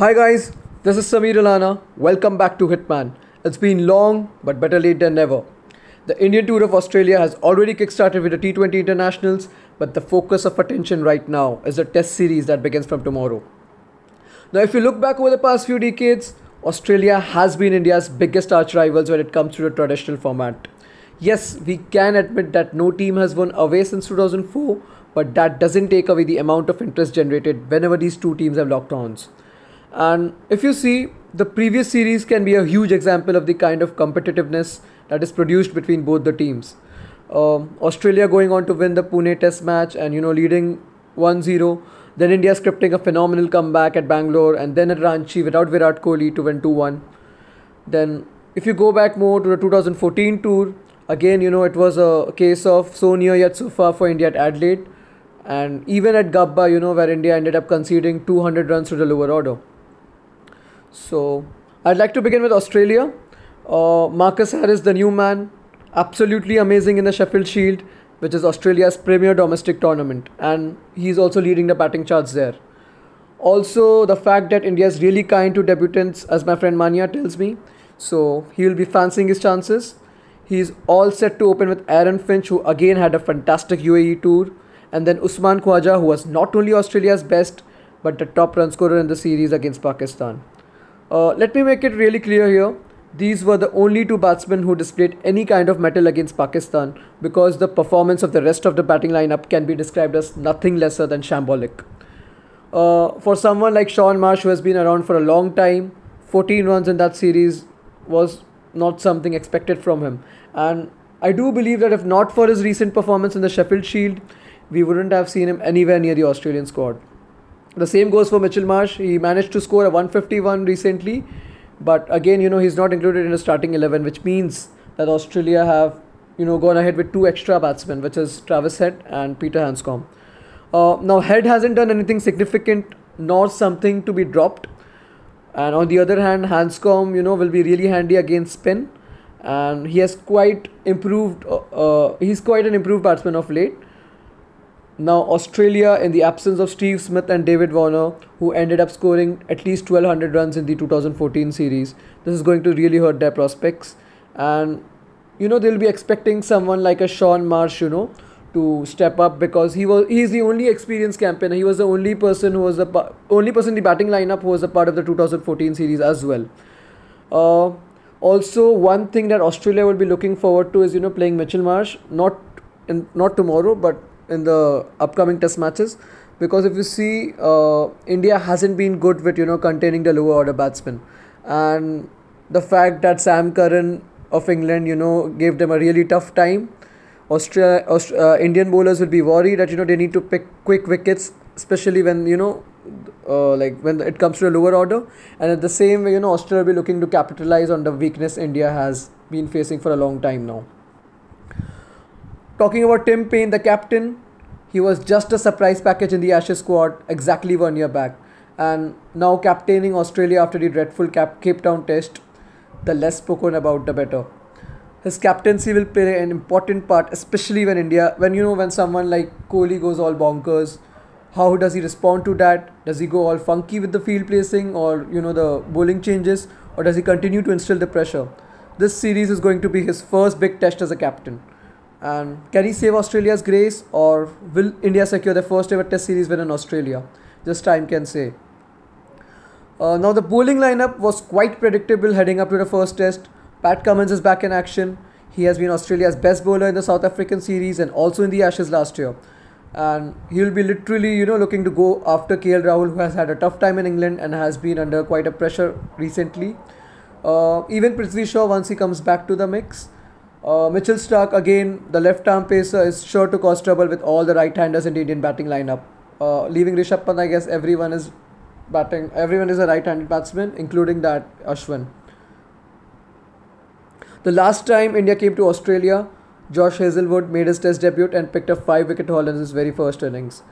Hi guys, this is Samir Alana. Welcome back to Hitman. It's been long, but better late than never. The Indian tour of Australia has already kickstarted with the T20 internationals, but the focus of attention right now is the Test series that begins from tomorrow. Now, if you look back over the past few decades, Australia has been India's biggest arch rivals when it comes to the traditional format. Yes, we can admit that no team has won away since 2004, but that doesn't take away the amount of interest generated whenever these two teams have locked horns. And if you see, the previous series can be a huge example of the kind of competitiveness that is produced between both the teams. Um, Australia going on to win the Pune Test match and you know leading 1-0. Then India scripting a phenomenal comeback at Bangalore and then at Ranchi without Virat Kohli to win 2-1. Then if you go back more to the 2014 tour, again you know it was a case of so near yet so far for India at Adelaide and even at Gabba, you know, where India ended up conceding 200 runs to the lower order. So I'd like to begin with Australia. Uh, Marcus Harris, the new man, absolutely amazing in the Sheffield Shield, which is Australia's premier domestic tournament, and he's also leading the batting charts there. Also, the fact that India is really kind to debutants, as my friend Mania tells me, so he will be fancying his chances. He's all set to open with Aaron Finch, who again had a fantastic UAE tour, and then Usman Khawaja, who was not only Australia's best but the top run scorer in the series against Pakistan. Uh, let me make it really clear here. These were the only two batsmen who displayed any kind of mettle against Pakistan because the performance of the rest of the batting lineup can be described as nothing lesser than shambolic. Uh, for someone like Shaun Marsh, who has been around for a long time, 14 runs in that series was not something expected from him. And I do believe that if not for his recent performance in the Sheffield Shield, we wouldn't have seen him anywhere near the Australian squad. The same goes for Mitchell Marsh. He managed to score a 151 recently, but again, you know, he's not included in the starting 11, which means that Australia have, you know, gone ahead with two extra batsmen, which is Travis Head and Peter Handscomb. Uh, now, Head hasn't done anything significant nor something to be dropped. And on the other hand, Handscomb, you know, will be really handy against spin. And he has quite improved, uh, uh, he's quite an improved batsman of late. Now, Australia, in the absence of Steve Smith and David Warner, who ended up scoring at least 1200 runs in the 2014 series, this is going to really hurt their prospects. And, you know, they'll be expecting someone like a Shaun Marsh, you know, to step up because he was he's the only experienced campaigner. He was the only person who was the only person in the batting lineup who was a part of the 2014 series as well. Uh, also, one thing that Australia will be looking forward to is you know playing Mitchell Marsh not in not tomorrow but in the upcoming test matches. Because if you see uh, India hasn't been good with you know containing the lower order batsmen. And the fact that Sam Curran of England you know gave them a really tough time Australia uh, Indian bowlers will be worried that you know they need to pick quick wickets especially when you know uh, like when it comes to the lower order. And at the same way you know Australia will be looking to capitalize on the weakness India has been facing for a long time now Talking about Tim Paine, the captain, he was just a surprise package in the Ashes squad exactly one year back. And now captaining Australia after the dreadful Cap- Cape Town test, the less spoken about, the better. His captaincy will play an important part, especially when India, when you know, when someone like Kohli goes all bonkers. How does he respond to that? Does he go all funky with the field placing or, you know, the bowling changes? Or does he continue to instill the pressure? This series is going to be his first big test as a captain. And can he save Australia's grace or will India secure their first ever Test series win in Australia? Just time can say. Uh, now, the bowling lineup was quite predictable heading up to the first Test. Pat Cummins is back in action. He has been Australia's best bowler in the South African series and also in the Ashes last year. And he'll be literally, you know, looking to go after KL Rahul, who has had a tough time in England and has been under quite a pressure recently. Uh, even Prithvi Shaw, once he comes back to the mix, uh, Mitchell Starc, again, the left arm pacer, is sure to cause trouble with all the right handers in the Indian batting lineup. Uh, leaving Rishabh Pant, I guess everyone is batting, everyone is a right handed batsman, including that Ashwin. The last time India came to Australia, Josh Hazlewood made his test debut and picked up 5 wicket haul in his very first innings.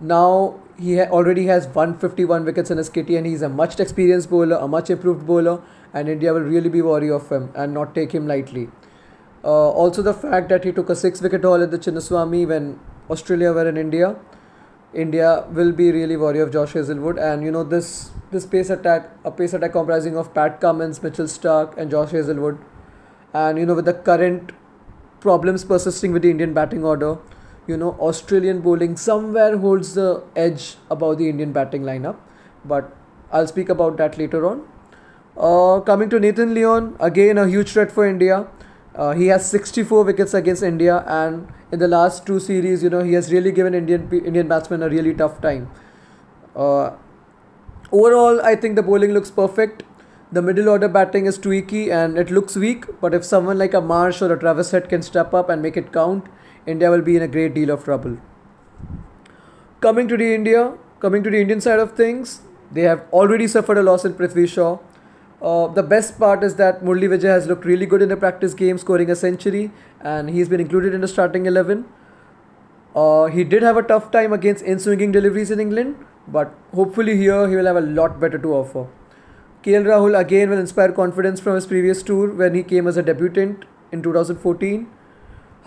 Now he ha- already has 151 wickets in his kitty and he's a much experienced bowler, a much improved bowler, and India will really be wary of him and not take him lightly. Uh, also, the fact that he took a six wicket haul at the Chinnaswamy when Australia were in India. India will be really wary of Josh Hazlewood, and you know this this pace attack, a pace attack comprising of Pat Cummins, Mitchell Starc, and Josh Hazlewood, and you know with the current problems persisting with the Indian batting order, you know Australian bowling somewhere holds the edge above the Indian batting lineup, but I'll speak about that later on. Uh, coming to Nathan Lyon, again a huge threat for India. Uh, he has 64 wickets against India, and in the last two series, you know, he has really given Indian Indian batsmen a really tough time. Uh, overall, I think the bowling looks perfect. The middle order batting is tweaky and it looks weak, but if someone like a Marsh or a Travis Head can step up and make it count, India will be in a great deal of trouble. Coming to the India, coming to the Indian side of things, they have already suffered a loss in Prithvi Shaw. Uh, the best part is that Murli Vijay has looked really good in the practice game, scoring a century, and he's been included in the starting 11. Uh, he did have a tough time against in swinging deliveries in England, but hopefully here he will have a lot better to offer. KL Rahul again will inspire confidence from his previous tour when he came as a debutant in 2014.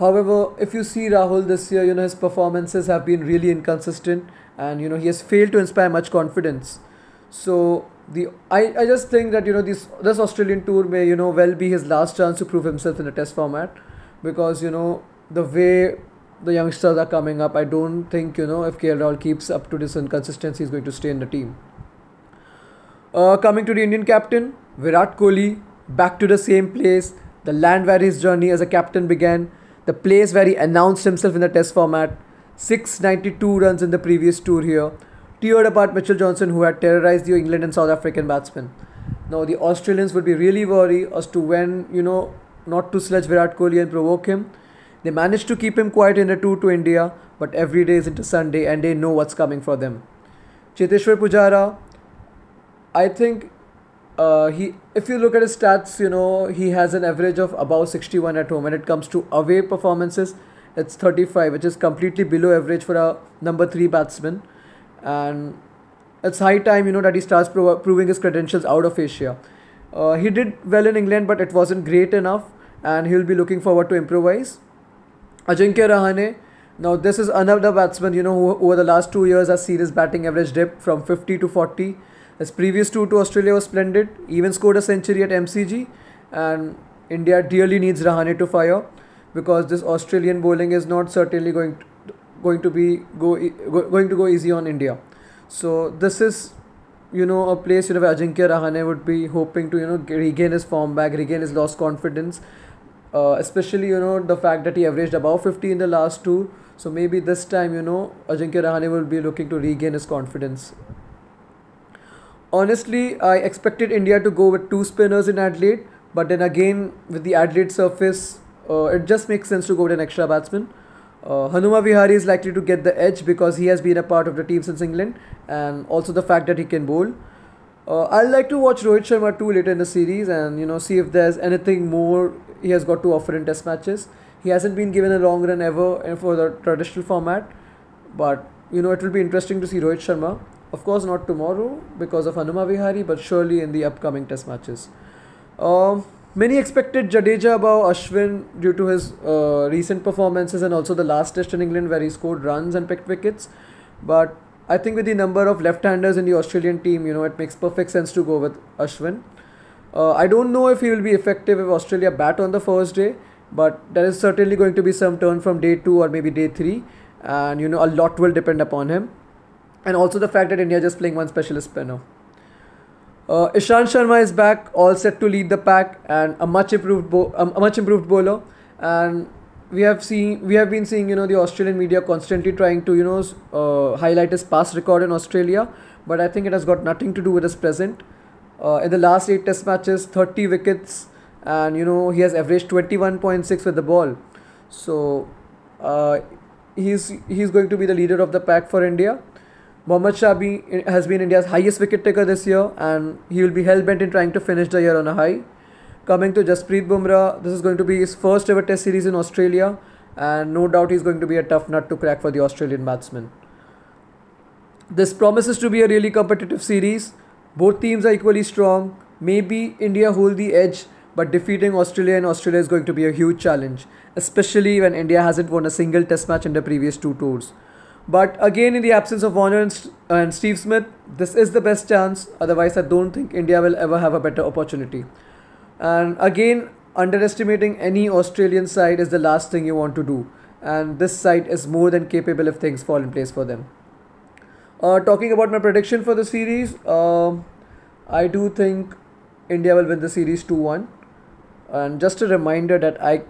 However, if you see Rahul this year, you know his performances have been really inconsistent, and you know he has failed to inspire much confidence. So the I, I just think that you know this this Australian tour may you know well be his last chance to prove himself in the test format. Because you know the way the youngsters are coming up I don't think you know if KL Rahul keeps up to this inconsistency he's going to stay in the team. Uh, coming to the Indian captain Virat Kohli back to the same place. The land where his journey as a captain began. The place where he announced himself in the test format. 692 runs in the previous tour here teared apart Mitchell Johnson, who had terrorized the England and South African batsmen. Now, the Australians would be really worried as to when, you know, not to sledge Virat Kohli and provoke him. They managed to keep him quiet in the tour to India, but every day is into Sunday and they know what's coming for them. Cheteshwar Pujara, I think uh, he, if you look at his stats, you know, he has an average of about 61 at home. When it comes to away performances, it's 35, which is completely below average for a number three batsman and it's high time you know that he starts pro- proving his credentials out of Asia. Uh, he did well in England, but it wasn't great enough, and he'll be looking forward to improvise. Ajinkya Rahane. Now this is another batsman you know who over the last two years has seen his batting average dip from 50 to 40. His previous tour to Australia was splendid. Even scored a century at MCG, and India dearly needs Rahane to fire because this Australian bowling is not certainly going to, going to be go, go going to go easy on India. So this is you know a place you know where Ajinkya Rahane would be hoping to you know regain his form back, regain his lost confidence. Uh, especially you know the fact that he averaged above 50 in the last two. So maybe this time you know Ajinkya Rahane will be looking to regain his confidence. Honestly, I expected India to go with two spinners in Adelaide, but then again with the Adelaide surface, uh, it just makes sense to go with an extra batsman. Uh, Hanuma Vihari is likely to get the edge because he has been a part of the team since England and also the fact that he can bowl. Uh, I'd like to watch Rohit Sharma too later in the series and you know see if there's anything more he has got to offer in Test matches. He hasn't been given a long run ever for the traditional format, but you know it will be interesting to see Rohit Sharma. Of course, not tomorrow because of Hanuma Vihari, but surely in the upcoming Test matches. Um, Many expected Jadeja above Ashwin due to his uh, recent performances and also the last test in England where he scored runs and picked wickets. But I think with the number of left-handers in the Australian team, you know, it makes perfect sense to go with Ashwin. Uh, I don't know if he will be effective if Australia bat on the first day, but there is certainly going to be some turn from day two or maybe day three, and you know, a lot will depend upon him. And also the fact that India just playing one specialist spinner. Uh, Ishant Sharma is back, all set to lead the pack, and a much improved bo- a much improved bowler. And we have seen we have been seeing you know the Australian media constantly trying to you know uh, highlight his past record in Australia, but I think it has got nothing to do with his present. Uh, in the last eight Test matches, 30 wickets, and you know he has averaged 21.6 with the ball. So uh, he's he's going to be the leader of the pack for India. Mohammad Shami has been India's highest wicket taker this year and he will be hell bent in trying to finish the year on a high. Coming to Jasprit Bumrah, this is going to be his first ever test series in Australia and no doubt he's going to be a tough nut to crack for the Australian batsman. This promises to be a really competitive series. Both teams are equally strong. Maybe India hold the edge, but defeating Australia in Australia is going to be a huge challenge, especially when India hasn't won a single test match in the previous two tours. But again, in the absence of Warner and, St- and Steve Smith, this is the best chance. Otherwise, I don't think India will ever have a better opportunity. And again, underestimating any Australian side is the last thing you want to do. And this side is more than capable if things fall in place for them. Uh, talking about my prediction for the series, um, I do think India will win the series 2 1. And just a reminder that I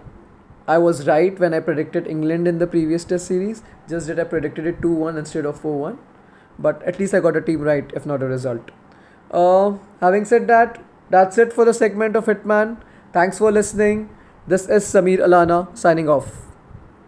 I was right when I predicted England in the previous test series, just that I predicted it 2 1 instead of 4 1. But at least I got a team right, if not a result. Uh, having said that, that's it for the segment of Hitman. Thanks for listening. This is Samir Alana signing off.